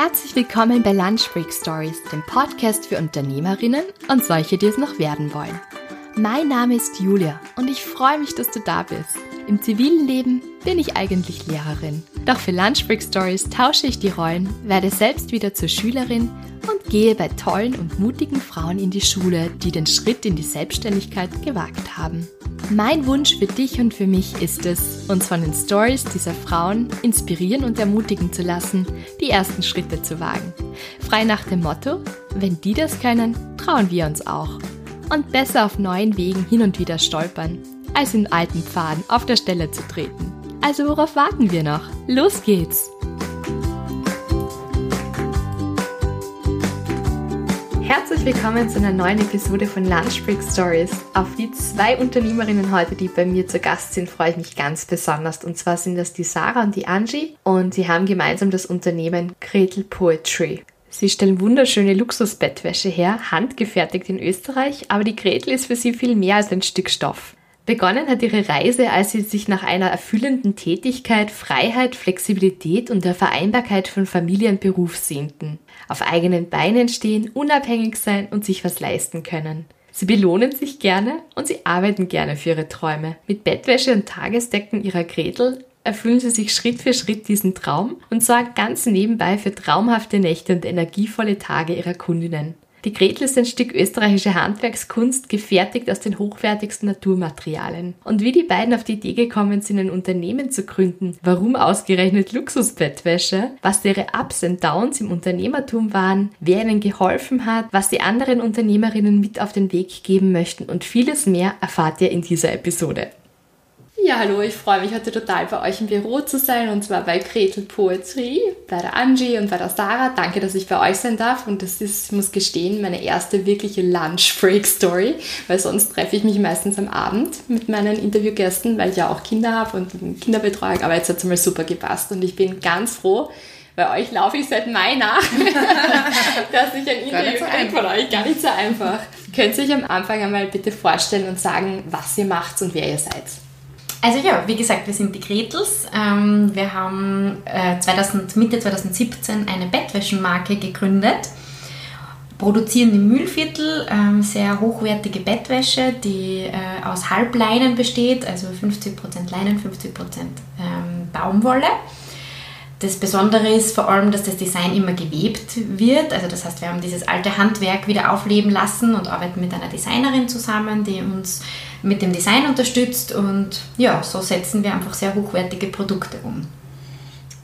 Herzlich willkommen bei Lunch Break Stories, dem Podcast für Unternehmerinnen und solche, die es noch werden wollen. Mein Name ist Julia und ich freue mich, dass du da bist. Im zivilen Leben bin ich eigentlich Lehrerin. Doch für Lunch Break Stories tausche ich die Rollen, werde selbst wieder zur Schülerin und gehe bei tollen und mutigen Frauen in die Schule, die den Schritt in die Selbstständigkeit gewagt haben. Mein Wunsch für dich und für mich ist es, uns von den Stories dieser Frauen inspirieren und ermutigen zu lassen, die ersten Schritte zu wagen. Frei nach dem Motto, wenn die das können, trauen wir uns auch. Und besser auf neuen Wegen hin und wieder stolpern, als in alten Pfaden auf der Stelle zu treten. Also worauf warten wir noch? Los geht's! Herzlich willkommen zu einer neuen Episode von Lunch Break Stories. Auf die zwei Unternehmerinnen heute, die bei mir zu Gast sind, freue ich mich ganz besonders. Und zwar sind das die Sarah und die Angie und sie haben gemeinsam das Unternehmen Gretel Poetry. Sie stellen wunderschöne Luxusbettwäsche her, handgefertigt in Österreich, aber die Gretel ist für sie viel mehr als ein Stück Stoff. Begonnen hat ihre Reise, als sie sich nach einer erfüllenden Tätigkeit, Freiheit, Flexibilität und der Vereinbarkeit von Familie und Beruf sehnten. Auf eigenen Beinen stehen, unabhängig sein und sich was leisten können. Sie belohnen sich gerne und sie arbeiten gerne für ihre Träume. Mit Bettwäsche und Tagesdecken ihrer Gretel erfüllen sie sich Schritt für Schritt diesen Traum und sorgen ganz nebenbei für traumhafte Nächte und energievolle Tage ihrer Kundinnen. Die Gretel ist ein Stück österreichische Handwerkskunst, gefertigt aus den hochwertigsten Naturmaterialien. Und wie die beiden auf die Idee gekommen sind, ein Unternehmen zu gründen, warum ausgerechnet Luxusbettwäsche, was ihre Ups und Downs im Unternehmertum waren, wer ihnen geholfen hat, was die anderen Unternehmerinnen mit auf den Weg geben möchten und vieles mehr erfahrt ihr in dieser Episode. Ja, hallo, ich freue mich heute total bei euch im Büro zu sein und zwar bei Gretel Poetry, bei der Angie und bei der Sarah. Danke, dass ich bei euch sein darf und das ist, ich muss gestehen, meine erste wirkliche Lunch-Break-Story, weil sonst treffe ich mich meistens am Abend mit meinen Interviewgästen, weil ich ja auch Kinder habe und Kinderbetreuung, aber jetzt hat es mal super gepasst und ich bin ganz froh, bei euch laufe ich seit Mai nach, dass ich ein Interview kriege von euch. Gar nicht so einfach. Könnt ihr euch am Anfang einmal bitte vorstellen und sagen, was ihr macht und wer ihr seid? Also ja, wie gesagt, wir sind die Gretels. Ähm, wir haben 2000, äh, Mitte 2017 eine Bettwäschenmarke gegründet, produzieren im Mühlviertel ähm, sehr hochwertige Bettwäsche, die äh, aus Halbleinen besteht, also 50% Leinen, 50% ähm, Baumwolle. Das Besondere ist vor allem, dass das Design immer gewebt wird. Also das heißt, wir haben dieses alte Handwerk wieder aufleben lassen und arbeiten mit einer Designerin zusammen, die uns mit dem Design unterstützt und ja, so setzen wir einfach sehr hochwertige Produkte um.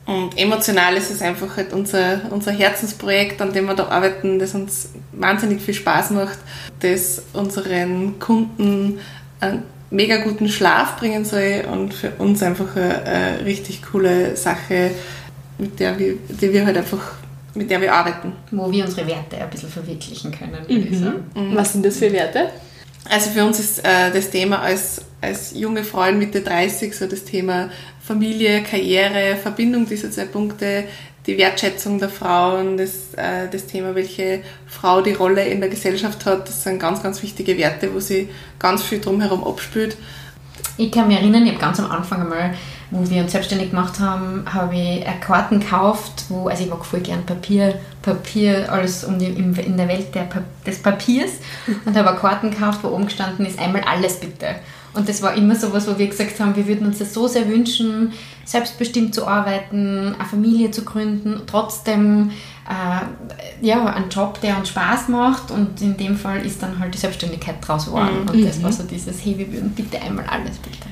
Und emotional ist es einfach halt unser, unser Herzensprojekt, an dem wir da arbeiten, das uns wahnsinnig viel Spaß macht, das unseren Kunden einen mega guten Schlaf bringen soll und für uns einfach eine, eine richtig coole Sache, mit der wir, die wir halt einfach mit der wir arbeiten. Wo wir unsere Werte ein bisschen verwirklichen können, würde mhm. ich sagen. Mhm. Was sind das für Werte? Also für uns ist äh, das Thema als, als junge Frauen Mitte 30 so das Thema Familie, Karriere, Verbindung dieser zwei Punkte, die Wertschätzung der Frauen, das, äh, das Thema, welche Frau die Rolle in der Gesellschaft hat, das sind ganz, ganz wichtige Werte, wo sie ganz viel drumherum abspült. Ich kann mich erinnern, ich habe ganz am Anfang einmal wo wir uns selbstständig gemacht haben, habe ich Karten gekauft, wo, also ich mag voll gern Papier, Papier alles um die, in der Welt der, des Papiers und habe Karten gekauft, wo oben gestanden ist, einmal alles bitte. Und das war immer so was, wo wir gesagt haben, wir würden uns das so sehr wünschen, selbstbestimmt zu arbeiten, eine Familie zu gründen, trotzdem äh, ja, einen Job, der uns Spaß macht und in dem Fall ist dann halt die Selbstständigkeit draus geworden. Mhm. Und das war so dieses, hey, wir würden bitte einmal alles bitte.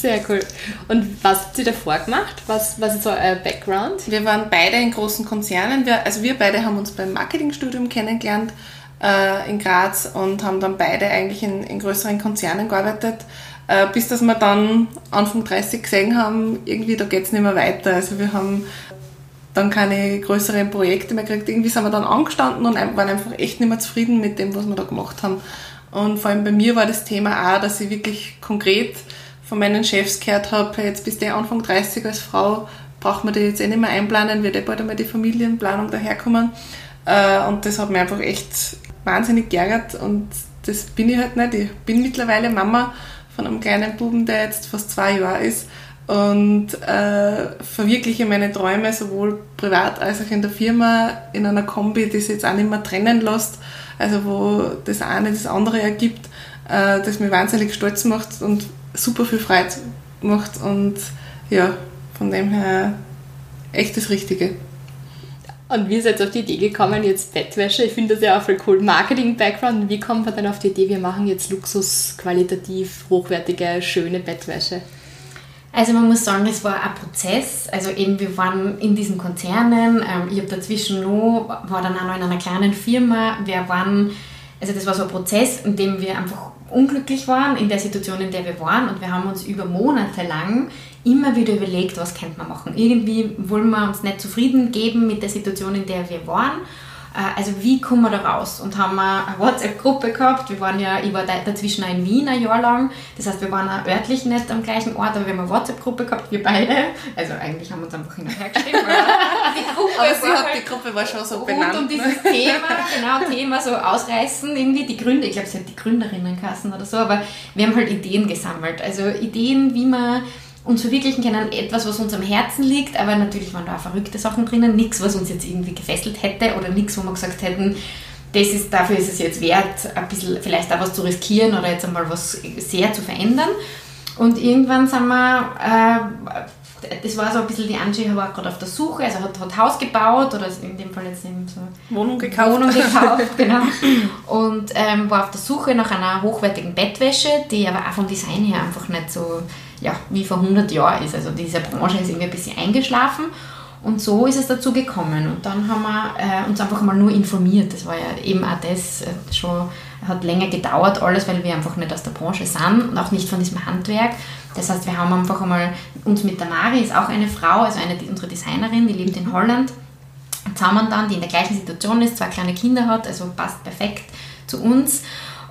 Sehr cool. Und was habt ihr davor gemacht? Was, was ist so euer Background? Wir waren beide in großen Konzernen. Wir, also wir beide haben uns beim Marketingstudium kennengelernt äh, in Graz und haben dann beide eigentlich in, in größeren Konzernen gearbeitet. Äh, bis dass wir dann Anfang 30 gesehen haben, irgendwie da geht es nicht mehr weiter. Also wir haben dann keine größeren Projekte mehr gekriegt. Irgendwie sind wir dann angestanden und waren einfach echt nicht mehr zufrieden mit dem, was wir da gemacht haben. Und vor allem bei mir war das Thema auch, dass ich wirklich konkret von meinen Chefs gehört habe, jetzt bist du Anfang 30 als Frau, braucht man die jetzt eh nicht mehr einplanen, wird eh bald einmal die Familienplanung daherkommen. Äh, und das hat mich einfach echt wahnsinnig geärgert und das bin ich halt nicht. Ich bin mittlerweile Mama von einem kleinen Buben, der jetzt fast zwei Jahre ist und äh, verwirkliche meine Träume sowohl privat als auch in der Firma in einer Kombi, die sich jetzt auch nicht mehr trennen lässt, also wo das eine das andere ergibt, äh, das mich wahnsinnig stolz macht und super viel Freude macht und ja, von dem her echt das Richtige. Und wie seid ihr auf die Idee gekommen, jetzt Bettwäsche? Ich finde das ja auch voll cool. Marketing-Background. Wie kommt man dann auf die Idee, wir machen jetzt Luxus, qualitativ, hochwertige, schöne Bettwäsche? Also man muss sagen, es war ein Prozess. Also eben, wir waren in diesen Konzernen. Ähm, ich habe dazwischen noch, war dann auch noch in einer kleinen Firma. Wir waren, also das war so ein Prozess, in dem wir einfach unglücklich waren in der Situation, in der wir waren. Und wir haben uns über Monate lang immer wieder überlegt, was könnte man machen. Irgendwie wollen wir uns nicht zufrieden geben mit der Situation, in der wir waren. Äh, also wie kommen wir da raus? Und haben wir eine WhatsApp-Gruppe gehabt. Wir waren ja, ich war dazwischen auch in Wien ein Jahr lang. Das heißt, wir waren auch örtlich nicht am gleichen Ort, aber wir haben eine WhatsApp-Gruppe gehabt, wir beide. Also eigentlich haben wir uns einfach hinterher geschrieben. die Gruppe aber sie hat, halt die Gruppe war schon so benannt. Und um dieses Thema, genau, Thema so ausreißen, irgendwie die Gründe, ich glaube, sie hat die Gründerinnenkassen oder so, aber wir haben halt Ideen gesammelt. Also Ideen, wie man uns verwirklichen können, etwas, was uns am Herzen liegt, aber natürlich waren da auch verrückte Sachen drinnen, nichts, was uns jetzt irgendwie gefesselt hätte oder nichts, wo wir gesagt hätten, das ist, dafür ist es jetzt wert, ein bisschen vielleicht auch was zu riskieren oder jetzt einmal was sehr zu verändern. Und irgendwann sind wir, äh, das war so ein bisschen, die Angie war gerade auf der Suche, also hat, hat Haus gebaut oder in dem Fall jetzt eben so Wohnung gekauft. Wohnung gekauft, genau. Und ähm, war auf der Suche nach einer hochwertigen Bettwäsche, die aber auch vom Design her einfach nicht so ja, wie vor 100 Jahren ist. Also diese Branche ist irgendwie ein bisschen eingeschlafen. Und so ist es dazu gekommen. Und dann haben wir äh, uns einfach mal nur informiert. Das war ja eben auch das äh, schon, hat länger gedauert alles, weil wir einfach nicht aus der Branche sind und auch nicht von diesem Handwerk. Das heißt, wir haben einfach einmal uns mit der Mari, ist auch eine Frau, also eine unsere Designerin, die lebt in Holland, zusammen dann, die in der gleichen Situation ist, zwei kleine Kinder hat, also passt perfekt zu uns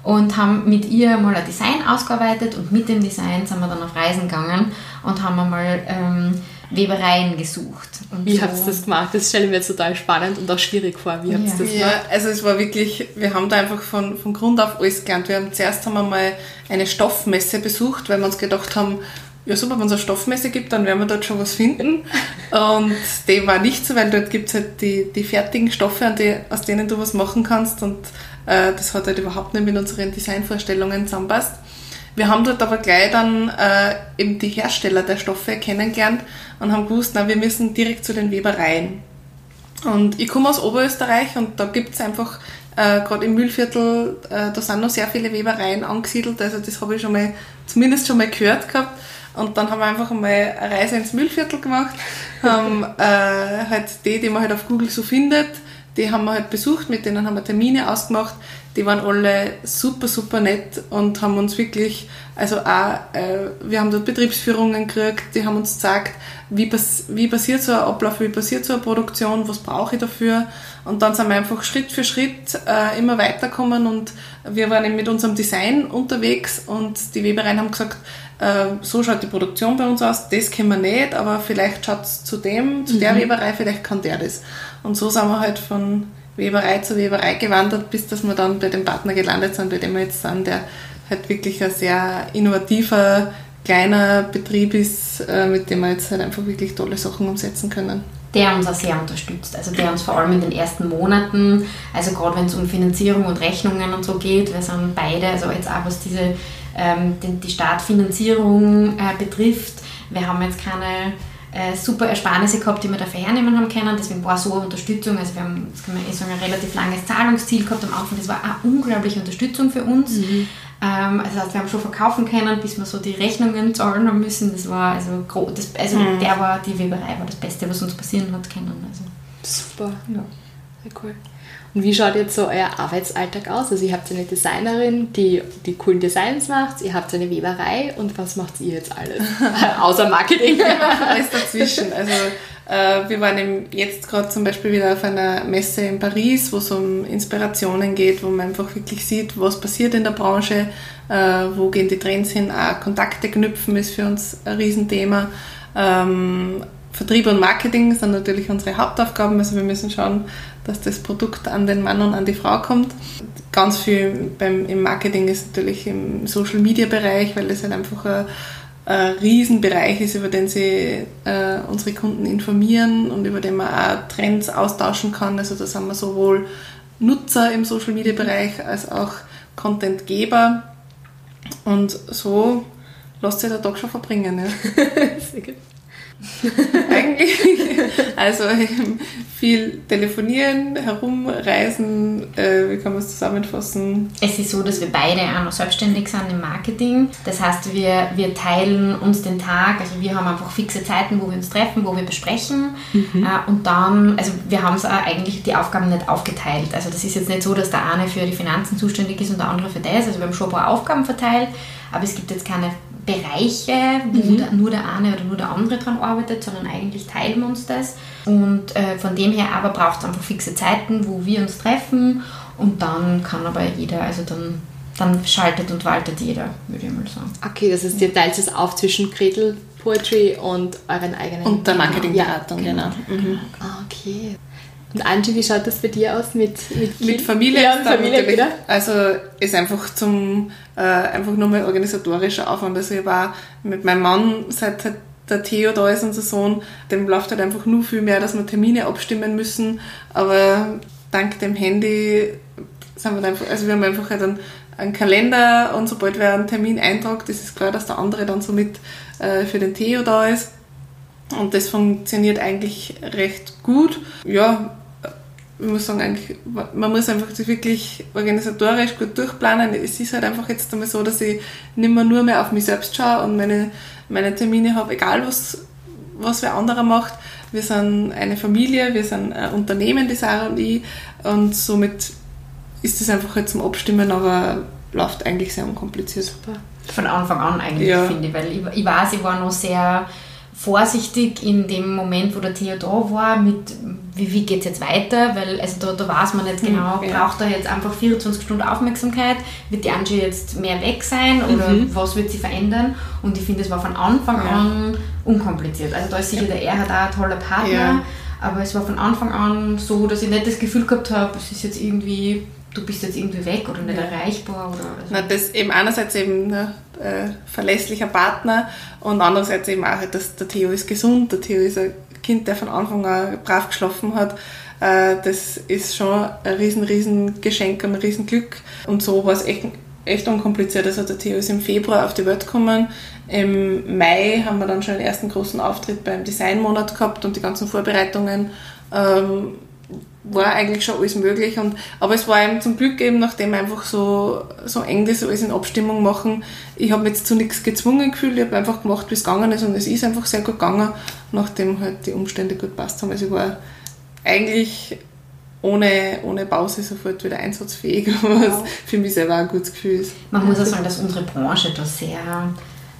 und haben mit ihr mal ein Design ausgearbeitet und mit dem Design sind wir dann auf Reisen gegangen und haben einmal ähm, Webereien gesucht. Und Wie so. habt ihr das gemacht? Das stelle ich mir jetzt total spannend und auch schwierig vor. Wie habt ihr ja. das gemacht? Ja, also es war wirklich, wir haben da einfach von, von Grund auf alles gelernt. Wir haben zuerst haben wir mal eine Stoffmesse besucht, weil wir uns gedacht haben, ja super, wenn es eine Stoffmesse gibt, dann werden wir dort schon was finden. Und dem war nicht so, weil dort gibt es halt die, die fertigen Stoffe, die, aus denen du was machen kannst und äh, das hat halt überhaupt nicht mit unseren Designvorstellungen zusammenpasst. Wir haben dort aber gleich dann äh, eben die Hersteller der Stoffe kennengelernt und haben gewusst, na, wir müssen direkt zu den Webereien. Und ich komme aus Oberösterreich und da gibt es einfach, äh, gerade im Mühlviertel, äh, da sind noch sehr viele Webereien angesiedelt, also das habe ich schon mal, zumindest schon mal gehört gehabt. Und dann haben wir einfach mal eine Reise ins Mühlviertel gemacht, haben äh, halt die, die man halt auf Google so findet, die haben wir halt besucht, mit denen haben wir Termine ausgemacht. Die waren alle super, super nett und haben uns wirklich, also auch, äh, wir haben dort Betriebsführungen gekriegt, die haben uns gezeigt, wie, pass wie passiert so ein Ablauf, wie passiert so eine Produktion, was brauche ich dafür. Und dann sind wir einfach Schritt für Schritt äh, immer weitergekommen und wir waren eben mit unserem Design unterwegs und die Webereien haben gesagt, äh, so schaut die Produktion bei uns aus, das können wir nicht, aber vielleicht schaut es zu dem, zu der mhm. Weberei, vielleicht kann der das. Und so sind wir halt von Weberei zu Weberei gewandert, bis dass wir dann bei dem Partner gelandet sind, bei dem wir jetzt sind, der halt wirklich ein sehr innovativer, kleiner Betrieb ist, äh, mit dem wir jetzt halt einfach wirklich tolle Sachen umsetzen können der uns auch sehr unterstützt. Also der uns vor allem in den ersten Monaten, also gerade wenn es um Finanzierung und Rechnungen und so geht, wir sind beide, also jetzt auch was diese ähm, die, die Startfinanzierung äh, betrifft, wir haben jetzt keine äh, super Ersparnisse gehabt, die wir dafür hernehmen haben können. Deswegen war so eine Unterstützung. Also wir haben das kann man eh sagen, ein relativ langes Zahlungsziel gehabt am Anfang. Das war eine unglaubliche Unterstützung für uns. Mhm. Ähm, also wir haben schon verkaufen können, bis wir so die Rechnungen zahlen haben müssen. Das war also, das, also mhm. der war, die Weberei war das Beste, was uns passieren hat können. Also. Super, ja. Sehr cool. Und wie schaut jetzt so euer Arbeitsalltag aus? Also ihr habt eine Designerin, die die coolen Designs macht, ihr habt eine Weberei und was macht ihr jetzt alles? Außer Marketing. alles dazwischen. Also äh, wir waren jetzt gerade zum Beispiel wieder auf einer Messe in Paris, wo es um Inspirationen geht, wo man einfach wirklich sieht, was passiert in der Branche, äh, wo gehen die Trends hin. Auch Kontakte knüpfen ist für uns ein Riesenthema. Ähm, Vertrieb und Marketing sind natürlich unsere Hauptaufgaben. Also wir müssen schauen, dass das Produkt an den Mann und an die Frau kommt. Ganz viel beim, im Marketing ist natürlich im Social Media Bereich, weil das halt einfach ein, ein Riesenbereich ist, über den sie äh, unsere Kunden informieren und über den man auch Trends austauschen kann. Also da sind wir sowohl Nutzer im Social Media Bereich als auch Contentgeber. Und so lässt sich der Tag schon verbringen. Ja. Sehr gut. Eigentlich, also viel telefonieren, herumreisen, äh, wie kann man es zusammenfassen? Es ist so, dass wir beide auch noch selbstständig sind im Marketing. Das heißt, wir, wir teilen uns den Tag, also wir haben einfach fixe Zeiten, wo wir uns treffen, wo wir besprechen. Mhm. Äh, und dann, also wir haben es eigentlich die Aufgaben nicht aufgeteilt. Also das ist jetzt nicht so, dass der eine für die Finanzen zuständig ist und der andere für das. Also wir haben schon ein paar Aufgaben verteilt, aber es gibt jetzt keine Bereiche, wo mhm. nur der eine oder nur der andere dran arbeitet, sondern eigentlich teilen wir uns das. Und äh, von dem her aber braucht es einfach fixe Zeiten, wo wir uns treffen und dann kann aber jeder, also dann, dann schaltet und waltet jeder, würde ich mal sagen. Okay, das heißt, ihr teilt es auf zwischen Gretel Poetry und euren eigenen... Und der Marketingberatung, ja, genau. genau. Mhm. Ah, okay. Und Angie, wie schaut das bei dir aus mit Mit, mit Familie? Ja, Familie wieder. Also ist einfach zum äh, einfach nur mal organisatorischer Aufwand. Also ich war mit meinem Mann seit der Theo da ist, unser Sohn, dem läuft halt einfach nur viel mehr, dass wir Termine abstimmen müssen. Aber dank dem Handy sind wir einfach, also wir haben einfach halt einen, einen Kalender und sobald wer einen Termin eintragt, ist es klar, dass der andere dann somit äh, für den Theo da ist. Und das funktioniert eigentlich recht gut. Ja, ich muss sagen, eigentlich, man muss einfach sich wirklich organisatorisch gut durchplanen. Es ist halt einfach jetzt einmal so, dass ich nicht mehr nur mehr auf mich selbst schaue und meine, meine Termine habe, egal was, was wer anderer macht. Wir sind eine Familie, wir sind ein Unternehmen, die Sarah und ich, und somit ist das einfach halt zum Abstimmen, aber läuft eigentlich sehr unkompliziert. Super. Von Anfang an eigentlich, ja. finde ich, weil ich, ich weiß, ich war noch sehr vorsichtig in dem Moment, wo der Theo da war, mit wie, wie geht es jetzt weiter, weil also da, da weiß man nicht genau, ja. braucht er jetzt einfach 24 Stunden Aufmerksamkeit, wird die Angie jetzt mehr weg sein oder mhm. was wird sie verändern und ich finde, es war von Anfang ja. an unkompliziert. Also da ist sicher der Erhard auch ein toller Partner, aber es war von Anfang an so, dass ich nicht das Gefühl gehabt habe, es ist jetzt irgendwie du bist jetzt irgendwie weg oder nicht ja. erreichbar oder so. Na, das eben einerseits eben ne, äh, verlässlicher Partner und andererseits eben auch, dass der Theo ist gesund, der Theo ist ein Kind, der von Anfang an brav geschlafen hat. Äh, das ist schon ein riesen, riesen Geschenk und ein riesen Glück und so war es echt, echt unkompliziert. Also der Theo ist im Februar auf die Welt gekommen. Im Mai haben wir dann schon den ersten großen Auftritt beim Designmonat gehabt und die ganzen Vorbereitungen ähm, war eigentlich schon alles möglich. Und, aber es war eben zum Glück eben, nachdem einfach so, so eng das alles in Abstimmung machen, ich habe mich jetzt zu nichts gezwungen gefühlt, ich habe einfach gemacht, wie es gegangen ist und es ist einfach sehr gut gegangen, nachdem halt die Umstände gut passt haben. Also ich war eigentlich ohne, ohne Pause sofort wieder einsatzfähig, was für mich selber ein gutes Gefühl ist. Man muss auch sagen, dass unsere Branche da sehr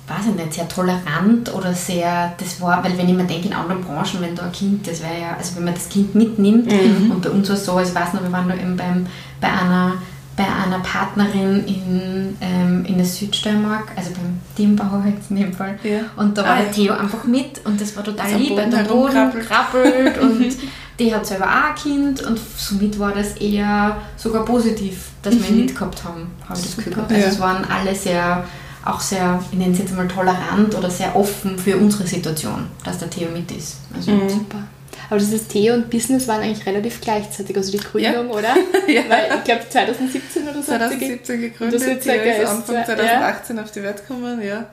weiß ich nicht, sehr tolerant oder sehr, das war, weil wenn ich mir denke, in anderen Branchen, wenn da ein Kind, das wäre ja, also wenn man das Kind mitnimmt mhm. und bei uns war es so, also ich weiß noch, wir waren da eben beim, bei einer bei einer Partnerin in, ähm, in der Südsteiermark, also beim Teambauer jetzt in dem Fall. Ja. Und da war ah, der Theo einfach mit und das war total lieb, weil der Boden krabbelt und die hat selber auch ein Kind und somit war das eher sogar positiv, dass wir ihn mhm. mitgehabt haben, habe ich das Gefühl gehabt. Also ja. es waren alle sehr auch sehr, ich nenne es jetzt mal tolerant oder sehr offen für unsere Situation, dass der Theo mit ist. Also mhm. super. Aber das ist Theo und Business waren eigentlich relativ gleichzeitig, also die Gründung, ja. oder? ja. Weil ich glaube 2017 oder so. 2017 gegründet, das Theo ist Anfang 2018 ja. auf die Welt gekommen, ja.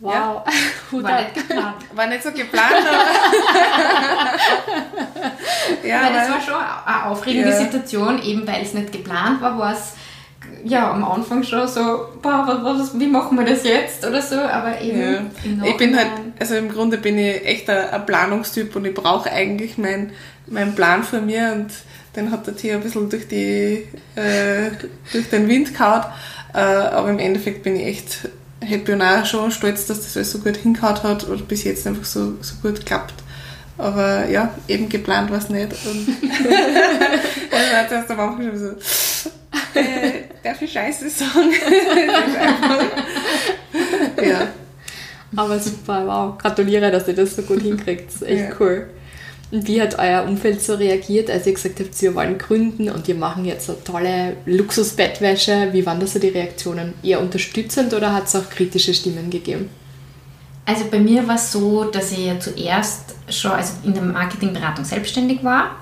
Wow. Ja. War nicht geplant. War nicht so geplant, aber. ja, weil das war schon eine aufregende ja. Situation, eben weil es nicht geplant war, war es ja, am Anfang schon so, boah, was, was, wie machen wir das jetzt oder so, aber eben. Ja. Ich bin halt, also im Grunde bin ich echt ein, ein Planungstyp und ich brauche eigentlich meinen mein Plan von mir und den hat der Theo ein bisschen durch, die, äh, durch den Wind gehauen, äh, aber im Endeffekt bin ich echt happy und auch schon stolz, dass das alles so gut hingehauen hat oder bis jetzt einfach so, so gut klappt. Aber ja, eben geplant war es nicht. Und das war erst am Anfang schon so, äh, darf ich Scheiße sagen? ja. Aber super, wow. Gratuliere, dass ihr das so gut hinkriegt. Das ist echt ja. cool. Und wie hat euer Umfeld so reagiert, als ihr gesagt habt, ihr wollen gründen und ihr machen jetzt so tolle Luxusbettwäsche? Wie waren da so die Reaktionen? Eher unterstützend oder hat es auch kritische Stimmen gegeben? Also bei mir war es so, dass ich ja zuerst schon also in der Marketingberatung selbstständig war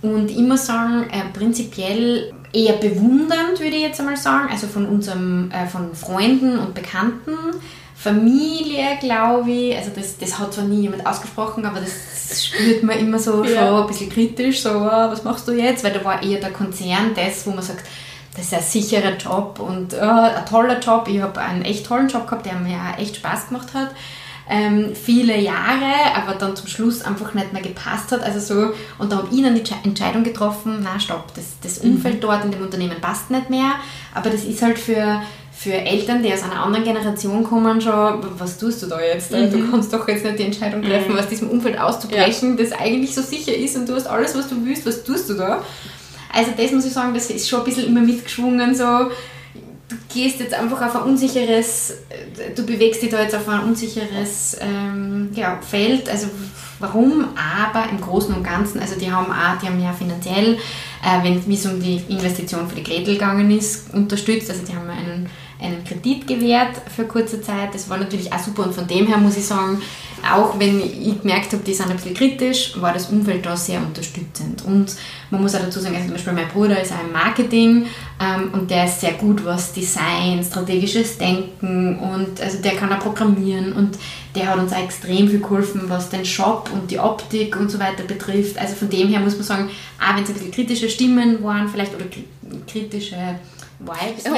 und immer sagen, äh, prinzipiell eher bewundernd, würde ich jetzt einmal sagen, also von unserem, äh, von Freunden und Bekannten, Familie, glaube ich, also das, das hat zwar nie jemand ausgesprochen, aber das spürt man immer so ja. schon ein bisschen kritisch, so, oh, was machst du jetzt? Weil da war eher der Konzern das, wo man sagt, das ist ein sicherer Job und oh, ein toller Job. Ich habe einen echt tollen Job gehabt, der mir auch echt Spaß gemacht hat. Ähm, viele Jahre, aber dann zum Schluss einfach nicht mehr gepasst hat. Also so, und da habe ich dann die Entscheidung getroffen, na stopp, das, das mhm. Umfeld mhm. dort in dem Unternehmen passt nicht mehr. Aber das ist halt für, für Eltern, die aus einer anderen Generation kommen, schon, was tust du da jetzt? Mhm. Du kannst doch jetzt nicht die Entscheidung treffen, mhm. aus diesem Umfeld auszubrechen, ja. das eigentlich so sicher ist und du hast alles, was du willst, was tust du da? Also das muss ich sagen, das ist schon ein bisschen immer mitgeschwungen, so. Du gehst jetzt einfach auf ein unsicheres, du bewegst dich da jetzt auf ein unsicheres ähm, ja, Feld, also warum, aber im Großen und Ganzen, also die haben auch, die haben ja finanziell, äh, wenn es um die Investition für die Gretel gegangen ist, unterstützt, also die haben einen einen Kredit gewährt für kurze Zeit. Das war natürlich auch super. Und von dem her muss ich sagen, auch wenn ich gemerkt habe, die sind ein bisschen kritisch, war das Umfeld da sehr unterstützend. Und man muss auch dazu sagen, also zum Beispiel mein Bruder ist auch im Marketing ähm, und der ist sehr gut, was Design, strategisches Denken und also der kann auch programmieren und der hat uns auch extrem viel geholfen, was den Shop und die Optik und so weiter betrifft. Also von dem her muss man sagen, auch wenn es ein bisschen kritische Stimmen waren, vielleicht oder kritische Vibes, äh,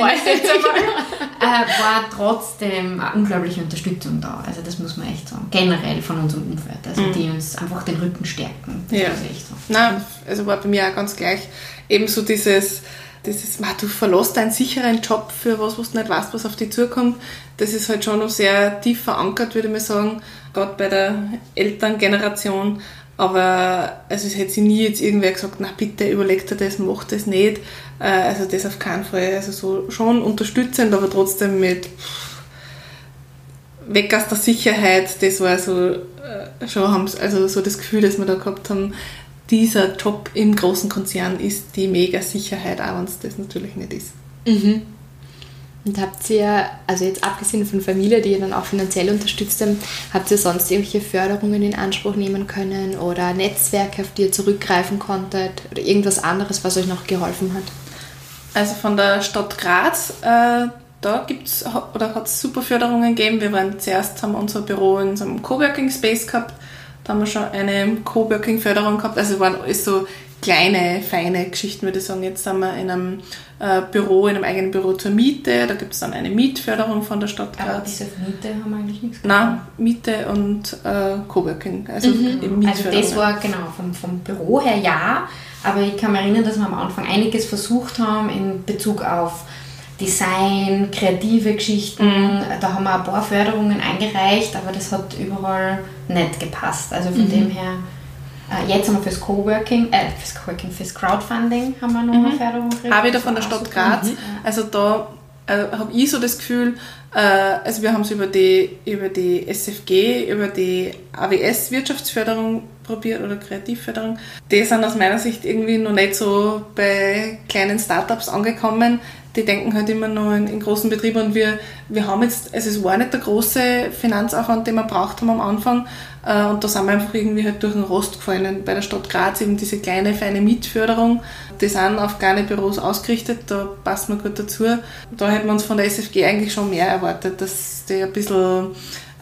war trotzdem eine unglaubliche Unterstützung da. Also das muss man echt sagen. Generell von unserem Umfeld. Also mhm. die uns einfach den Rücken stärken. Das ja. echt so. Nein, also war bei mir auch ganz gleich. Ebenso dieses, dieses du verlässt deinen sicheren Job für was, was du nicht weißt, was auf dich zukommt. Das ist halt schon noch sehr tief verankert, würde ich mal sagen. Gerade bei der Elterngeneration aber also es hätte sie nie jetzt irgendwer gesagt, na bitte überleg dir das, mach das nicht. Äh, also das auf keinen Fall. Also so schon unterstützend, aber trotzdem mit weg aus der Sicherheit. Das war so äh, schon haben also so das Gefühl, dass wir da gehabt haben, dieser Job im großen Konzern ist die mega Sicherheit, auch wenn es das natürlich nicht ist. Mhm. Und habt ihr, also jetzt abgesehen von Familie, die ihr dann auch finanziell unterstützt haben, habt ihr sonst irgendwelche Förderungen in Anspruch nehmen können oder Netzwerke, auf die ihr zurückgreifen konntet oder irgendwas anderes, was euch noch geholfen hat? Also von der Stadt Graz, äh, da gibt's oder hat es super Förderungen gegeben. Wir waren zuerst, haben unser Büro in so einem Coworking Space gehabt. Da haben wir schon eine Coworking-Förderung gehabt. Also waren alles so kleine, feine Geschichten, würde ich sagen. Jetzt sind wir in einem äh, Büro, in einem eigenen Büro zur Miete. Da gibt es dann eine Mietförderung von der Stadt Graz. Aber diese Miete haben wir eigentlich nichts gemacht. Nein, Miete und äh, Coworking. Also, mhm. also das war genau vom, vom Büro her ja, aber ich kann mich erinnern, dass wir am Anfang einiges versucht haben in Bezug auf Design, kreative Geschichten. Mhm. Da haben wir ein paar Förderungen eingereicht, aber das hat überall nicht gepasst. Also von mhm. dem her jetzt haben wir fürs Coworking, äh, fürs Coworking, fürs Crowdfunding haben wir noch mhm. eine Förderung gekriegt. Ich da von der Stadt Graz. Mhm. Also da äh, habe ich so das Gefühl, äh, also wir haben es über die, über die SFG, über die AWS Wirtschaftsförderung probiert oder Kreativförderung. Die sind aus meiner Sicht irgendwie noch nicht so bei kleinen Startups angekommen die denken halt immer noch in, in, großen Betrieben und wir, wir haben jetzt, also es war nicht der große Finanzaufwand, den wir braucht haben am Anfang äh, und da sind wir einfach irgendwie halt durch den Rost gefallen. Bei der Stadt Graz eben diese kleine, feine Mietförderung, die sind auf kleine Büros ausgerichtet, da passen wir gut dazu. Da hätten wir uns von der SFG eigentlich schon mehr erwartet, dass die ein bisschen,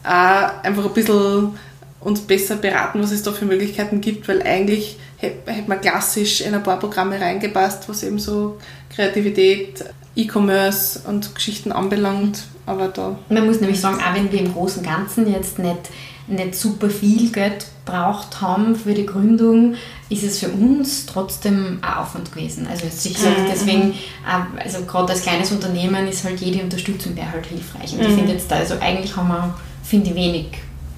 äh, einfach ein bisschen uns besser beraten, was es da für Möglichkeiten gibt, weil eigentlich hätte man klassisch in ein paar Programme reingepasst, was eben so Kreativität, E-Commerce und Geschichten anbelangt. Aber da Man muss nämlich sagen, auch wenn wir im Großen und Ganzen jetzt nicht, nicht super viel Geld braucht haben für die Gründung, ist es für uns trotzdem ein Aufwand gewesen. Also sicher, mhm. deswegen, äh, also gerade als kleines Unternehmen ist halt jede Unterstützung wäre halt hilfreich. Und mhm. ich finde jetzt da, also eigentlich haben wir, finde ich, wenig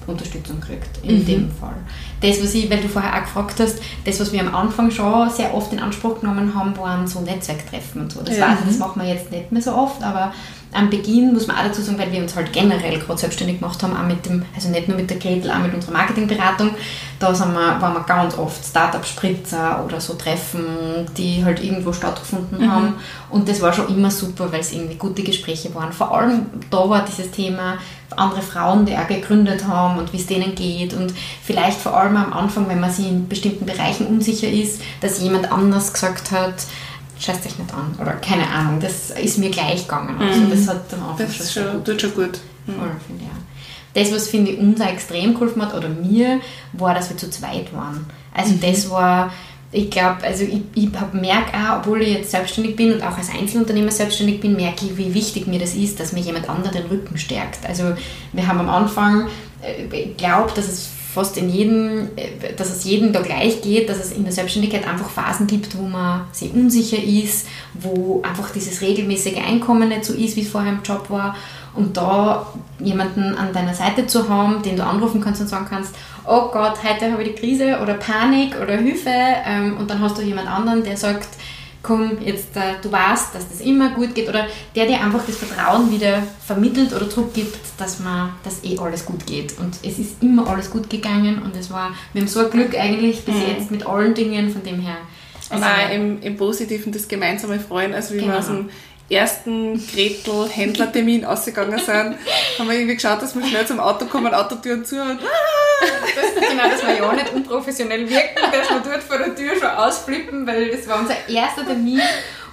Unterstützung gekriegt in mhm. dem Fall. Das, was ich, weil du vorher auch gefragt hast, das, was wir am Anfang schon sehr oft in Anspruch genommen haben, waren so Netzwerktreffen und so. Das, Ja. weiß ich, das machen wir jetzt nicht mehr so oft, aber am Beginn muss man auch dazu sagen, weil wir uns halt generell gerade selbstständig gemacht haben, auch mit dem, also nicht nur mit der Gretel, auch mit unserer Marketingberatung, da sind wir, waren wir ganz oft Startup-Spritzer oder so Treffen, die halt irgendwo stattgefunden haben. Und das war schon immer super, weil es irgendwie gute Gespräche waren. Vor allem da war dieses Thema andere Frauen, die auch gegründet haben und wie es denen geht und vielleicht vor allem am Anfang, wenn man sich in bestimmten Bereichen unsicher ist, dass jemand anders gesagt hat, scheißt euch nicht an oder keine Ahnung, das ist mir gleich gegangen. Also das hat am Anfang Das schon schon, gut tut schon gut. Voll, finde ich auch. Das, was finde ich uns auch extrem geholfen hat, oder mir, war, dass wir zu zweit waren. Also das war, ich glaube, also ich, ich merke auch, obwohl ich jetzt selbstständig bin und auch als Einzelunternehmer selbstständig bin, merke ich, wie wichtig mir das ist, dass mir jemand anderer den Rücken stärkt. Also wir haben am Anfang äh, glaubt, dass es fast in jedem, dass es jedem da gleich geht, dass es in der Selbstständigkeit einfach Phasen gibt, wo man sich unsicher ist, wo einfach dieses regelmäßige Einkommen nicht so ist, wie es vorher im Job war. Und da jemanden an deiner Seite zu haben, den du anrufen kannst und sagen kannst, oh Gott, heute habe ich die Krise oder Panik oder Hilfe. Ähm, und dann hast du jemand anderen, der sagt, komm, jetzt äh, du weißt, dass das immer gut geht oder der dir einfach das Vertrauen wieder vermittelt oder zurückgibt, dass man, dass eh alles gut geht. Und es ist immer alles gut gegangen und es war, wir haben so ein Glück eigentlich bis jetzt mit allen Dingen, von dem her. Und also, auch im, im Positiven das gemeinsame Freuen, also wie Genau. wir aus dem ersten Gretel-Händlertermin ausgegangen sind, haben wir irgendwie geschaut, dass wir schnell zum Auto kommen, Autotüren zu und das, genau, dass wir ja nicht unprofessionell wirken, dass wir dort vor der Tür schon ausflippen, weil das war unser erster Termin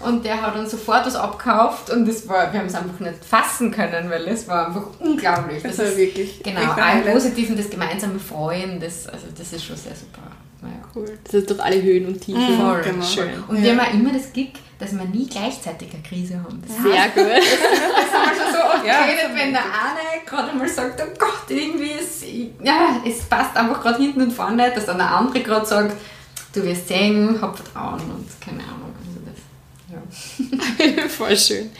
und der hat uns sofort was abgekauft und das war, wir haben es einfach nicht fassen können, weil es war einfach unglaublich. das war wirklich Genau, auch Highlight. Positiven das gemeinsame Freuen, das, also das ist schon sehr super. Naja. Cool. Das ist durch alle Höhen und Tiefen. Voll genau. schön. Und Ja. wir haben auch immer das Glück, dass wir nie gleichzeitig eine Krise haben. Das Sehr heißt, gut. das haben wir schon so oft Ja, geredet, wenn der eine gerade mal sagt, oh Gott, irgendwie ist, ja, es passt einfach gerade hinten und vorne nicht, dass dann der andere gerade sagt, du wirst sehen, hab Vertrauen und keine Ahnung. Also das, ja. Voll schön.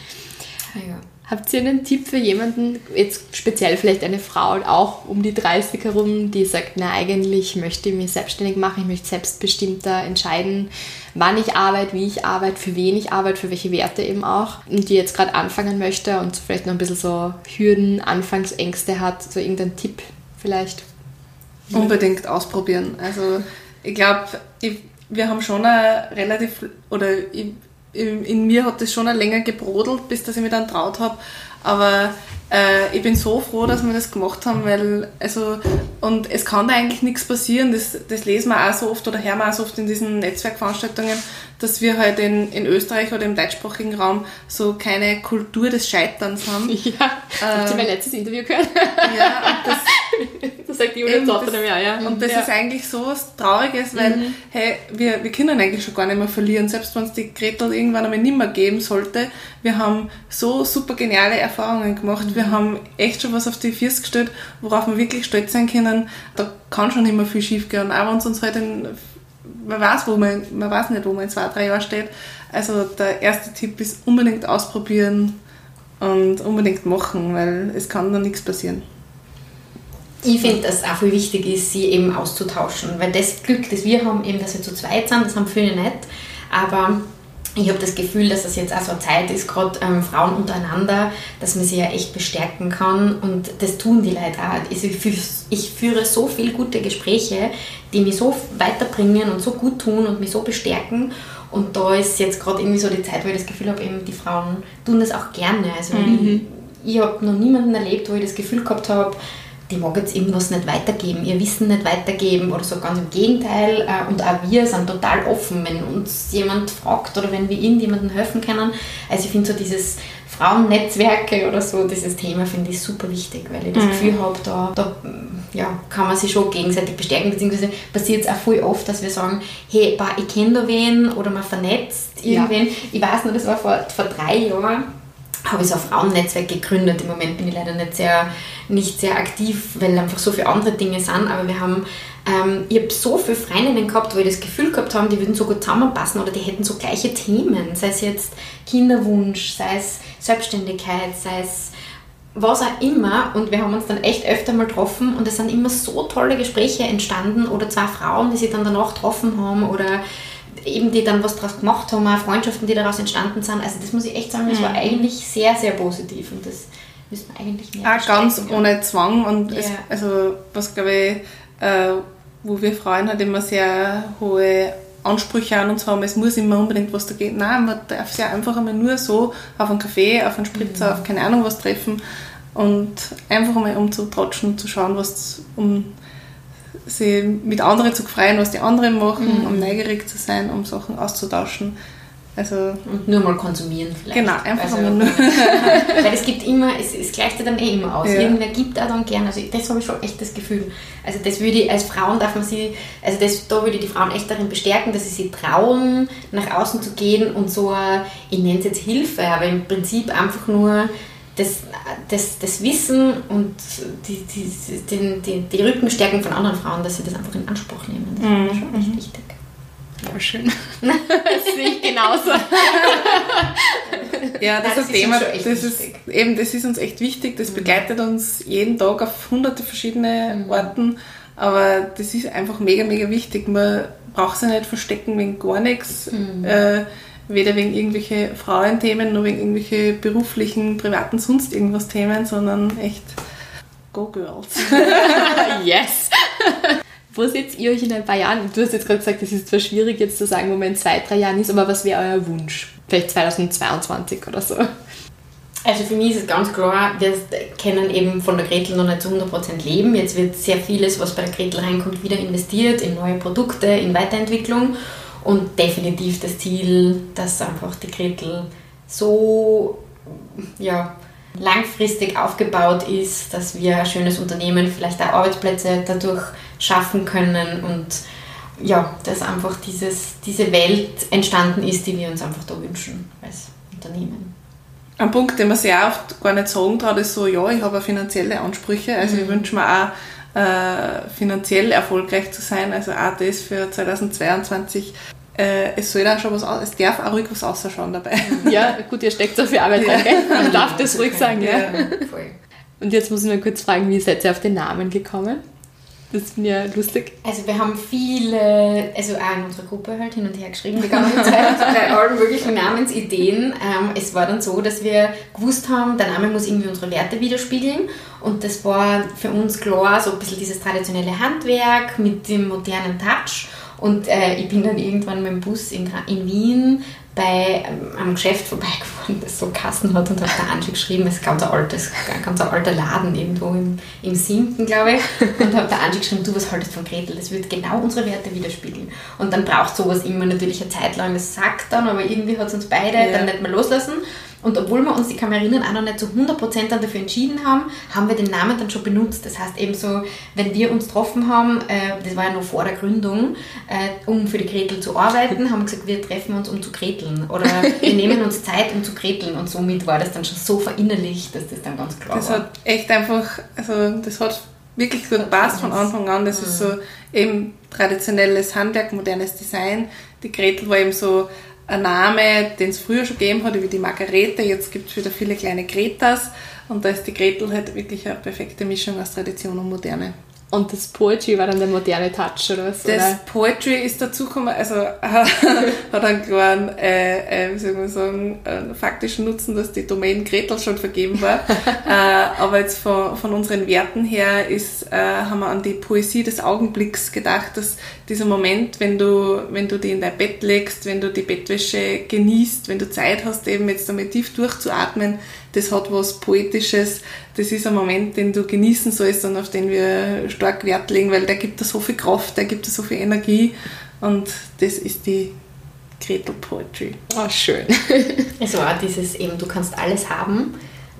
ja. Habt ihr einen Tipp für jemanden, jetzt speziell vielleicht eine Frau, auch um die 30 herum, die sagt, na eigentlich möchte ich mich selbstständig machen, ich möchte selbstbestimmter entscheiden, wann ich arbeite, wie ich arbeite, für wen ich arbeite, für welche Werte eben auch, und die jetzt gerade anfangen möchte und vielleicht noch ein bisschen so Hürden, Anfangsängste hat, so irgendein Tipp vielleicht? unbedingt ausprobieren. Also ich glaube, wir haben schon eine relativ, oder ich, in, mir hat das schon länger gebrodelt, bis dass ich mich dann traut habe. Aber äh, ich bin so froh, dass wir das gemacht haben, weil, also, und es kann da eigentlich nichts passieren. Das, das lesen wir auch so oft oder hören wir auch so oft in diesen Netzwerkveranstaltungen, dass wir halt in, in Österreich oder im deutschsprachigen Raum so keine Kultur des Scheiterns haben. Ja, habt ihr mein letztes Interview gehört? Ja, und das, Das sagt Zotter das- dem Jahr, ja. Und das ja. ist eigentlich so was Trauriges, weil, hey, wir, wir können eigentlich schon gar nicht mehr verlieren, selbst wenn es die Gretel irgendwann einmal nicht mehr geben sollte. Wir haben so super geniale Erfahrungen gemacht. Wir haben echt schon was auf die Füße gestellt, worauf wir wirklich stolz sein können. Da kann schon immer viel schief gehen. Auch wenn es uns halt in, man weiß, wo man, man weiß nicht, wo man in zwei, drei Jahren steht. Also der erste Tipp ist unbedingt ausprobieren und unbedingt machen, weil es kann da nichts passieren. Ich finde, dass es auch viel wichtig ist, sie eben auszutauschen, weil das Glück, das wir haben, eben, dass wir zu zweit sind, das haben viele nicht, aber ich habe das Gefühl, dass das jetzt auch so eine Zeit ist, gerade ähm, Frauen untereinander, dass man sie ja echt bestärken kann. Und das tun die Leute auch. Also ich, führe, ich führe so viele gute Gespräche, die mich so weiterbringen und so gut tun und mich so bestärken. Und da ist jetzt gerade irgendwie so die Zeit, wo ich das Gefühl habe, eben die Frauen tun das auch gerne. Also ich, ich habe noch niemanden erlebt, wo ich das Gefühl gehabt habe, die mag jetzt irgendwas nicht weitergeben, ihr Wissen nicht weitergeben oder so ganz im Gegenteil. Äh, Und auch wir sind total offen, wenn uns jemand fragt oder wenn wir irgendjemandem helfen können. Also ich finde so dieses Frauennetzwerke oder so, dieses Thema finde ich super wichtig, weil ich das Gefühl habe, da, da ja, kann man sich schon gegenseitig bestärken, beziehungsweise passiert es auch voll oft, dass wir sagen, hey, bah, ich kenne da wen oder man vernetzt Ja. irgendwen. Ich weiß noch, das war vor, vor drei Jahren, habe ich so ein Frauennetzwerk gegründet. Im Moment bin ich leider nicht sehr, nicht sehr aktiv, weil einfach so viele andere Dinge sind. Aber wir haben, ähm, ich habe so viele Freundinnen gehabt, wo ich das Gefühl gehabt habe, die würden so gut zusammenpassen oder die hätten so gleiche Themen. Sei es jetzt Kinderwunsch, sei es Selbstständigkeit, sei es was auch immer. Und wir haben uns dann echt öfter mal getroffen und es sind immer so tolle Gespräche entstanden oder zwei Frauen, die sich dann danach getroffen haben oder eben die dann was daraus gemacht haben, auch Freundschaften, die daraus entstanden sind. Also das muss ich echt sagen, das war mhm. eigentlich sehr, sehr positiv und das müssen wir eigentlich mehr Auch ganz ohne Zwang und ja. es, also was glaube ich, äh, wo wir Frauen halt immer sehr hohe Ansprüche an uns haben, es muss immer unbedingt was da geht. Nein, man darf sich einfach einmal nur so auf einen Kaffee, auf einen Spritzer, mhm. auf keine Ahnung was treffen und einfach einmal umzutratschen und zu schauen, was um sie mit anderen zu freuen, was die anderen machen, mhm. um neugierig zu sein, um Sachen auszutauschen. Also und nur mal konsumieren vielleicht. Genau, einfach also, nur. weil es gibt immer, es, es gleicht ja dann eh immer aus. Ja. Irgendwer gibt auch dann gern. Also das habe ich schon echt das Gefühl. Also das würde ich, als Frauen darf man sie, also das, da würde ich die Frauen echt darin bestärken, dass sie sich trauen, nach außen zu gehen und so, ich nenne es jetzt Hilfe, aber im Prinzip einfach nur das, das, das Wissen und die, die, die, die, die Rückenstärkung von anderen Frauen, dass sie das einfach in Anspruch nehmen. Das mhm. ist schon echt mhm. wichtig. Ja, schön. das sehe ich genauso. ja, das, Nein, das ist ein Thema, das ist, eben, das ist uns echt wichtig. Das mhm. begleitet uns jeden Tag auf hunderte verschiedene mhm. Orten. Aber das ist einfach mega, mega wichtig. Man braucht sich nicht verstecken wegen gar nichts. Mhm. Äh, weder wegen irgendwelche Frauenthemen, noch wegen irgendwelche beruflichen, privaten, sonst irgendwas Themen, sondern echt Go Girls. yes! Wo seht ihr euch in ein paar Jahren? Du hast jetzt gerade gesagt, es ist zwar schwierig jetzt zu sagen, wo man in zwei, drei Jahren ist, aber was wäre euer Wunsch? Vielleicht 2022 oder so? Also für mich ist es ganz klar, wir können eben von der Gretel noch nicht zu 100% leben. Jetzt wird sehr vieles, was bei der Gretel reinkommt, wieder investiert in neue Produkte, in Weiterentwicklung. Und definitiv das Ziel, dass einfach die Gretel so ja, langfristig aufgebaut ist, dass wir ein schönes Unternehmen, vielleicht auch Arbeitsplätze dadurch schaffen können und ja, dass einfach dieses, diese Welt entstanden ist, die wir uns einfach da wünschen als Unternehmen. Ein Punkt, den man sehr oft gar nicht sagen traut, ist so, ja, ich habe finanzielle Ansprüche, also mhm. ich wünsche mir auch äh, finanziell erfolgreich zu sein, also auch das für 2022 äh, es soll da schon was aus, es darf auch ruhig was ausschauen dabei. Ja, gut, ihr steckt so viel Arbeit rein, gell? Man darf das ruhig sagen, ja. ja. Und jetzt muss ich mal kurz fragen, wie seid ihr auf den Namen gekommen? Das finde ich ja lustig. Also wir haben viele, also auch in unserer Gruppe halt hin und her geschrieben, die ganze Zeit, bei allen möglichen Namensideen. Ähm, es war dann so, dass wir gewusst haben, der Name muss irgendwie unsere Werte widerspiegeln. Und das war für uns klar, so ein bisschen dieses traditionelle Handwerk mit dem modernen Touch. Und äh, ich bin dann irgendwann mit dem Bus in, in Wien bei ähm, einem Geschäft vorbeigefahren, das so Kassen hat und habe da geschrieben, es ist ganz ein altes, ganz ein alter Laden irgendwo im, im Siebten, glaube ich. Und habe da geschrieben, du, was haltest von Gretel? Das wird genau unsere Werte widerspiegeln. Und dann braucht sowas immer natürlich eine Zeit lang, das sagt dann, aber irgendwie hat es uns beide ja. dann nicht mehr loslassen. Und obwohl wir uns, mich erinnern, auch noch nicht zu 100% dann dafür entschieden haben, haben wir den Namen dann schon benutzt. Das heißt eben so, wenn wir uns getroffen haben, äh, das war ja noch vor der Gründung, äh, um für die Gretel zu arbeiten, haben wir gesagt, wir treffen uns, um zu greteln. Oder wir nehmen uns Zeit, um zu greteln. Und somit war das dann schon so verinnerlicht, dass das dann ganz klar das war. Das hat echt einfach, also das hat wirklich gut gepasst von Anfang an. Das mhm. ist so eben traditionelles Handwerk, modernes Design. Die Gretel war eben so ein Name, den es früher schon gegeben hat, wie die Margarete. Jetzt gibt es wieder viele kleine Gretas und da ist die Gretel halt wirklich eine perfekte Mischung aus Tradition und Moderne. Und das Poetry war dann der moderne Touch, oder was? Das oder? Poetry ist dazugekommen, also hat einen kleinen, äh, äh, wie soll man sagen, äh, faktischen Nutzen, dass die Domain Gretel schon vergeben war. äh, aber jetzt von, von unseren Werten her ist, äh, haben wir an die Poesie des Augenblicks gedacht, dass dieser Moment, wenn du, wenn du die in dein Bett legst, wenn du die Bettwäsche genießt, wenn du Zeit hast, eben jetzt damit tief durchzuatmen, das hat was Poetisches. Das ist ein Moment, den du genießen sollst und auf den wir stark Wert legen, weil der gibt dir so viel Kraft, der gibt dir so viel Energie und das ist die Gretel Poetry. Oh, schön. Also auch dieses eben, du kannst alles haben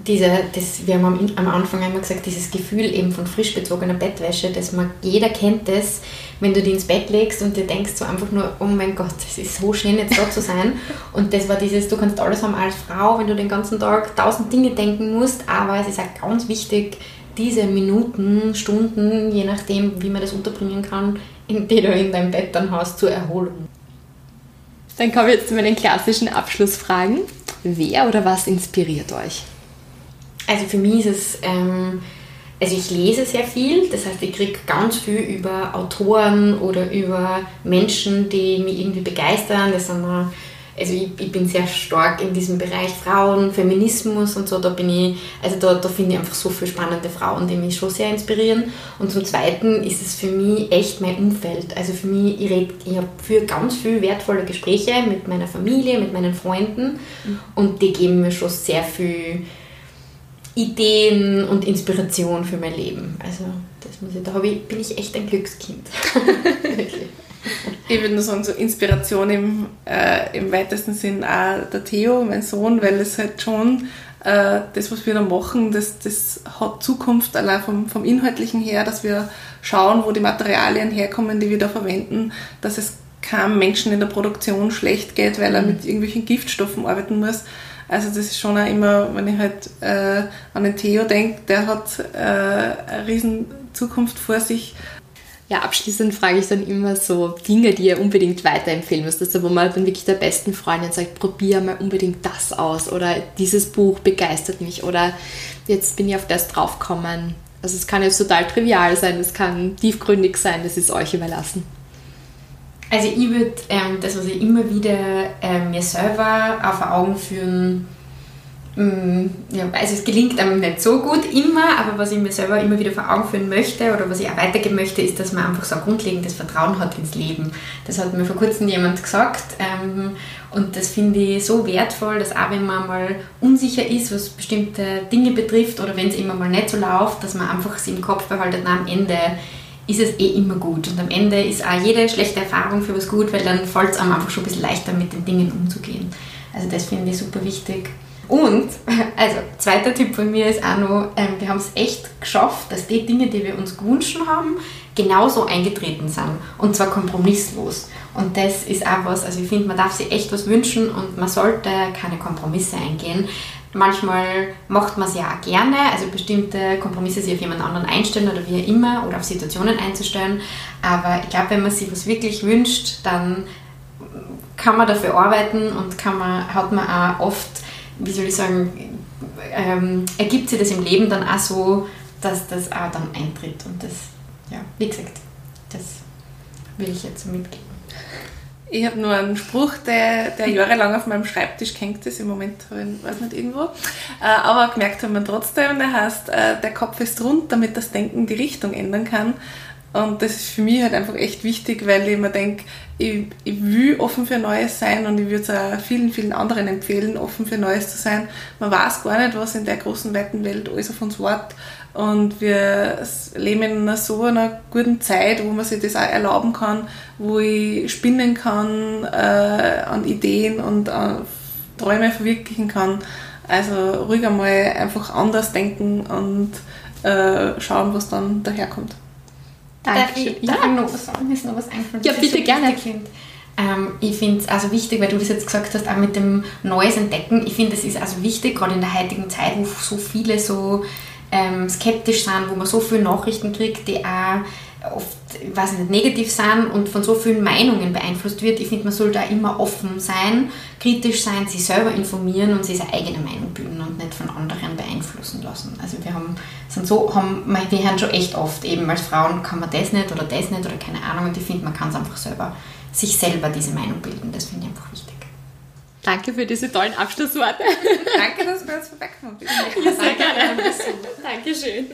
diese, das, wir haben am, Anfang einmal gesagt, dieses Gefühl eben von frisch bezogener Bettwäsche, dass man, jeder kennt das, wenn du die ins Bett legst und dir denkst so einfach nur, oh mein Gott, es ist so schön jetzt da zu sein. Und das war dieses, du kannst alles haben als Frau, wenn du den ganzen Tag tausend Dinge denken musst, aber es ist auch ganz wichtig, diese Minuten, Stunden, je nachdem, wie man das unterbringen kann, in die du in deinem Bett dann hast, zur Erholung. Dann kommen wir jetzt zu meinen klassischen Abschlussfragen. Wer oder was inspiriert euch? Also für mich ist es, ähm, also ich lese sehr viel, das heißt, ich kriege ganz viel über Autoren oder über Menschen, die mich irgendwie begeistern. Das sind also ich, ich, bin sehr stark in diesem Bereich Frauen, Feminismus und so, da bin ich, also da, da finde ich einfach so viele spannende Frauen, die mich schon sehr inspirieren. Und zum Zweiten ist es für mich echt mein Umfeld. Also für mich, ich, red, ich habe für ganz viele wertvolle Gespräche mit meiner Familie, mit meinen Freunden mhm. und die geben mir schon sehr viel Ideen und Inspiration für mein Leben. Also das muss ich, da ich, bin ich echt ein Glückskind. ich würde nur sagen, so Inspiration im, äh, im weitesten Sinn auch der Theo, mein Sohn, weil es halt schon äh, das, was wir da machen, das, das hat Zukunft allein vom, vom Inhaltlichen her, dass wir schauen, wo die Materialien herkommen, die wir da verwenden, dass es keinem Menschen in der Produktion schlecht geht, weil er mhm. mit irgendwelchen Giftstoffen arbeiten muss. Also das ist schon auch immer, wenn ich halt äh, an den Theo denke, der hat äh, eine riesen Zukunft vor sich ja, abschließend frage ich dann immer so Dinge, die ihr unbedingt weiterempfehlen müsst. Also wo man dann wirklich der besten Freundin sagt, probier mal unbedingt das aus oder dieses Buch begeistert mich oder jetzt bin ich auf das draufgekommen. Also es kann jetzt total trivial sein, es kann tiefgründig sein, das ist euch überlassen. Also ich würde ähm, das, was ich immer wieder ähm, mir selber auf Augen führen Mm, ja, also es gelingt einem nicht so gut immer, aber was ich mir selber immer wieder vor Augen führen möchte oder was ich auch weitergeben möchte, ist, dass man einfach so ein grundlegendes Vertrauen hat ins Leben. Das hat mir vor kurzem jemand gesagt ähm, und das finde ich so wertvoll, dass auch wenn man mal unsicher ist, was bestimmte Dinge betrifft oder wenn es immer mal nicht so läuft, dass man einfach sich im Kopf behaltet, am Ende ist es eh immer gut und am Ende ist auch jede schlechte Erfahrung für was gut, weil dann fällt es einem einfach schon ein bisschen leichter mit den Dingen umzugehen. Also das finde ich super wichtig. Und, also, zweiter Tipp von mir ist auch noch, ähm, wir haben es echt geschafft, dass die Dinge, die wir uns gewünscht haben, genauso eingetreten sind. Und zwar kompromisslos. Und das ist auch was, also ich finde, man darf sich echt was wünschen und man sollte keine Kompromisse eingehen. Manchmal macht man es ja auch gerne, also bestimmte Kompromisse sich auf jemand anderen einstellen oder wie immer oder auf Situationen einzustellen. Aber ich glaube, wenn man sich was wirklich wünscht, dann kann man dafür arbeiten und kann man, hat man auch oft wie soll ich sagen, ähm, ergibt sich das im Leben dann auch so, dass das auch dann eintritt. Und das, ja, wie gesagt, das will ich jetzt so mitgeben. Ich habe nur einen Spruch, der, der jahrelang auf meinem Schreibtisch hängt ist, im Moment, ich weiß nicht irgendwo, äh, aber gemerkt haben wir trotzdem, der heißt, äh, der Kopf ist rund, damit das Denken die Richtung ändern kann. Und das ist für mich halt einfach echt wichtig, weil ich mir denke, ich, ich will offen für Neues sein und ich würde es auch vielen, vielen anderen empfehlen, offen für Neues zu sein. Man weiß gar nicht, was in der großen, weiten Welt alles auf uns wartet. Und wir leben in einer so einer guten Zeit, wo man sich das auch erlauben kann, wo ich spinnen kann äh, an Ideen und äh, Träume verwirklichen kann. Also ruhig einmal einfach anders denken und äh, schauen, was dann daherkommt. Danke. Ich, ja. noch was sagen? Ist noch was eingefallen? Ja, bitte so gerne. Ähm, ich finde es also wichtig, weil du das jetzt gesagt hast, auch mit dem Neues entdecken. Ich finde, es ist also wichtig, gerade in der heutigen Zeit, wo so viele so ähm, skeptisch sind, wo man so viele Nachrichten kriegt, die auch oft, weiß nicht, negativ sind und von so vielen Meinungen beeinflusst wird. Ich finde, man sollte da immer offen sein, kritisch sein, sich selber informieren und sich seine eigene Meinung bilden und nicht von anderen beeinflussen lassen. Also wir haben, sind so, haben, wir hören schon echt oft, eben als Frauen kann man das nicht oder das nicht oder keine Ahnung und ich finde, man kann es einfach selber, sich selber diese Meinung bilden. Das finde ich einfach wichtig. Danke für diese tollen Abschlussworte. Danke, dass du uns vorbeigekommen bist. Ja, sehr gerne. Dankeschön.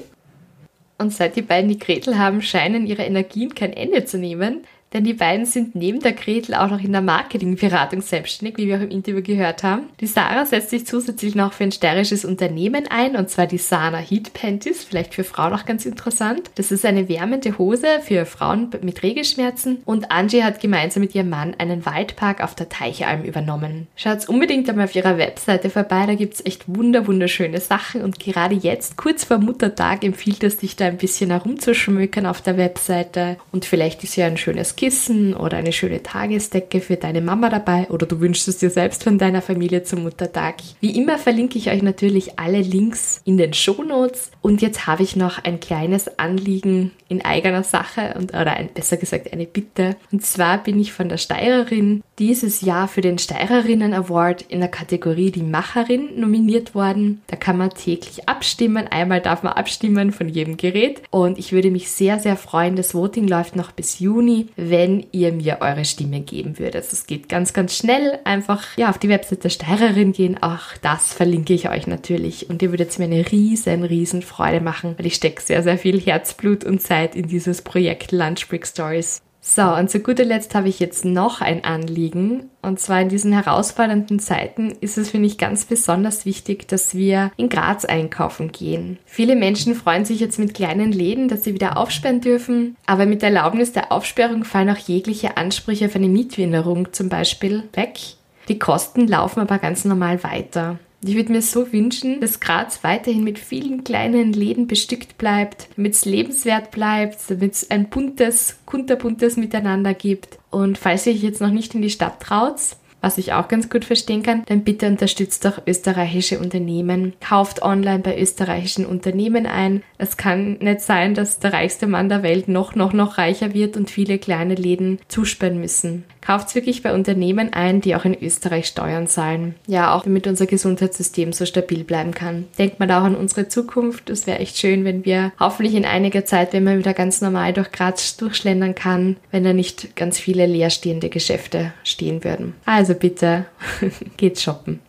Und seit die beiden die Gretel haben, scheinen ihre Energien kein Ende zu nehmen denn die beiden sind neben der Gretel auch noch in der Marketingberatung selbstständig, wie wir auch im Interview gehört haben. Die Sarah setzt sich zusätzlich noch für ein steirisches Unternehmen ein, und zwar die Sana Heat Panties, vielleicht für Frauen auch ganz interessant. Das ist eine wärmende Hose für Frauen mit Regelschmerzen und Angie hat gemeinsam mit ihrem Mann einen Waldpark auf der Teichalm übernommen. Schaut unbedingt einmal auf ihrer Webseite vorbei, da gibt's echt wunder wunderschöne Sachen und gerade jetzt, kurz vor Muttertag, empfiehlt es sich da ein bisschen herumzuschmökern auf der Webseite und vielleicht ist ja ein schönes Kissen oder eine schöne Tagesdecke für deine Mama dabei oder du wünschst es dir selbst von deiner Familie zum Muttertag. Wie immer verlinke ich euch natürlich alle Links in den Shownotes und jetzt habe ich noch ein kleines Anliegen in eigener Sache und oder ein, besser gesagt eine Bitte. Und zwar bin ich von der Steirerin dieses Jahr für den Steirerinnen Award in der Kategorie Die Macherin nominiert worden. Da kann man täglich abstimmen. Einmal darf man abstimmen von jedem Gerät und ich würde mich sehr, sehr freuen. Das Voting läuft noch bis Juni, wenn ihr mir eure Stimme geben würdet. Es geht ganz, ganz schnell. Einfach ja, auf die Webseite der Steirerin gehen. Auch das verlinke ich euch natürlich und ihr würdet mir eine riesen, riesen Freude machen, weil ich stecke sehr, sehr viel Herzblut und Zeit in dieses Projekt Lunch Break Stories. So, und zu guter Letzt habe ich jetzt noch ein Anliegen. Und zwar in diesen herausfordernden Zeiten ist es, finde ich, ganz besonders wichtig, dass wir in Graz einkaufen gehen. Viele Menschen freuen sich jetzt mit kleinen Läden, dass sie wieder aufsperren dürfen. Aber mit der Erlaubnis der Aufsperrung fallen auch jegliche Ansprüche auf eine Mietwinderung zum Beispiel weg. Die Kosten laufen aber ganz normal weiter. Ich würde mir so wünschen, dass Graz weiterhin mit vielen kleinen Läden bestückt bleibt, damit es lebenswert bleibt, damit es ein buntes, kunterbuntes Miteinander gibt. Und falls ihr euch jetzt noch nicht in die Stadt traut, was ich auch ganz gut verstehen kann, dann bitte unterstützt doch österreichische Unternehmen. Kauft online bei österreichischen Unternehmen ein. Es kann nicht sein, dass der reichste Mann der Welt noch, noch, noch reicher wird und viele kleine Läden zusperren müssen. Kauft wirklich bei Unternehmen ein, die auch in Österreich Steuern zahlen. Ja, auch damit unser Gesundheitssystem so stabil bleiben kann. Denkt mal auch an unsere Zukunft. Es wäre echt schön, wenn wir hoffentlich in einiger Zeit, wenn man wieder ganz normal durch Graz durchschlendern kann, wenn da nicht ganz viele leerstehende Geschäfte stehen würden. Also bitte geht shoppen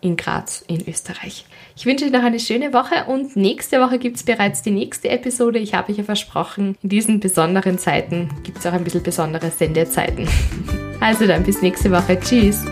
in Graz in Österreich. Ich wünsche euch noch eine schöne Woche und nächste Woche gibt es bereits die nächste Episode. Ich habe euch ja versprochen, in diesen besonderen Zeiten gibt es auch ein bisschen besondere Sendezeiten. Also dann bis nächste Woche. Tschüss.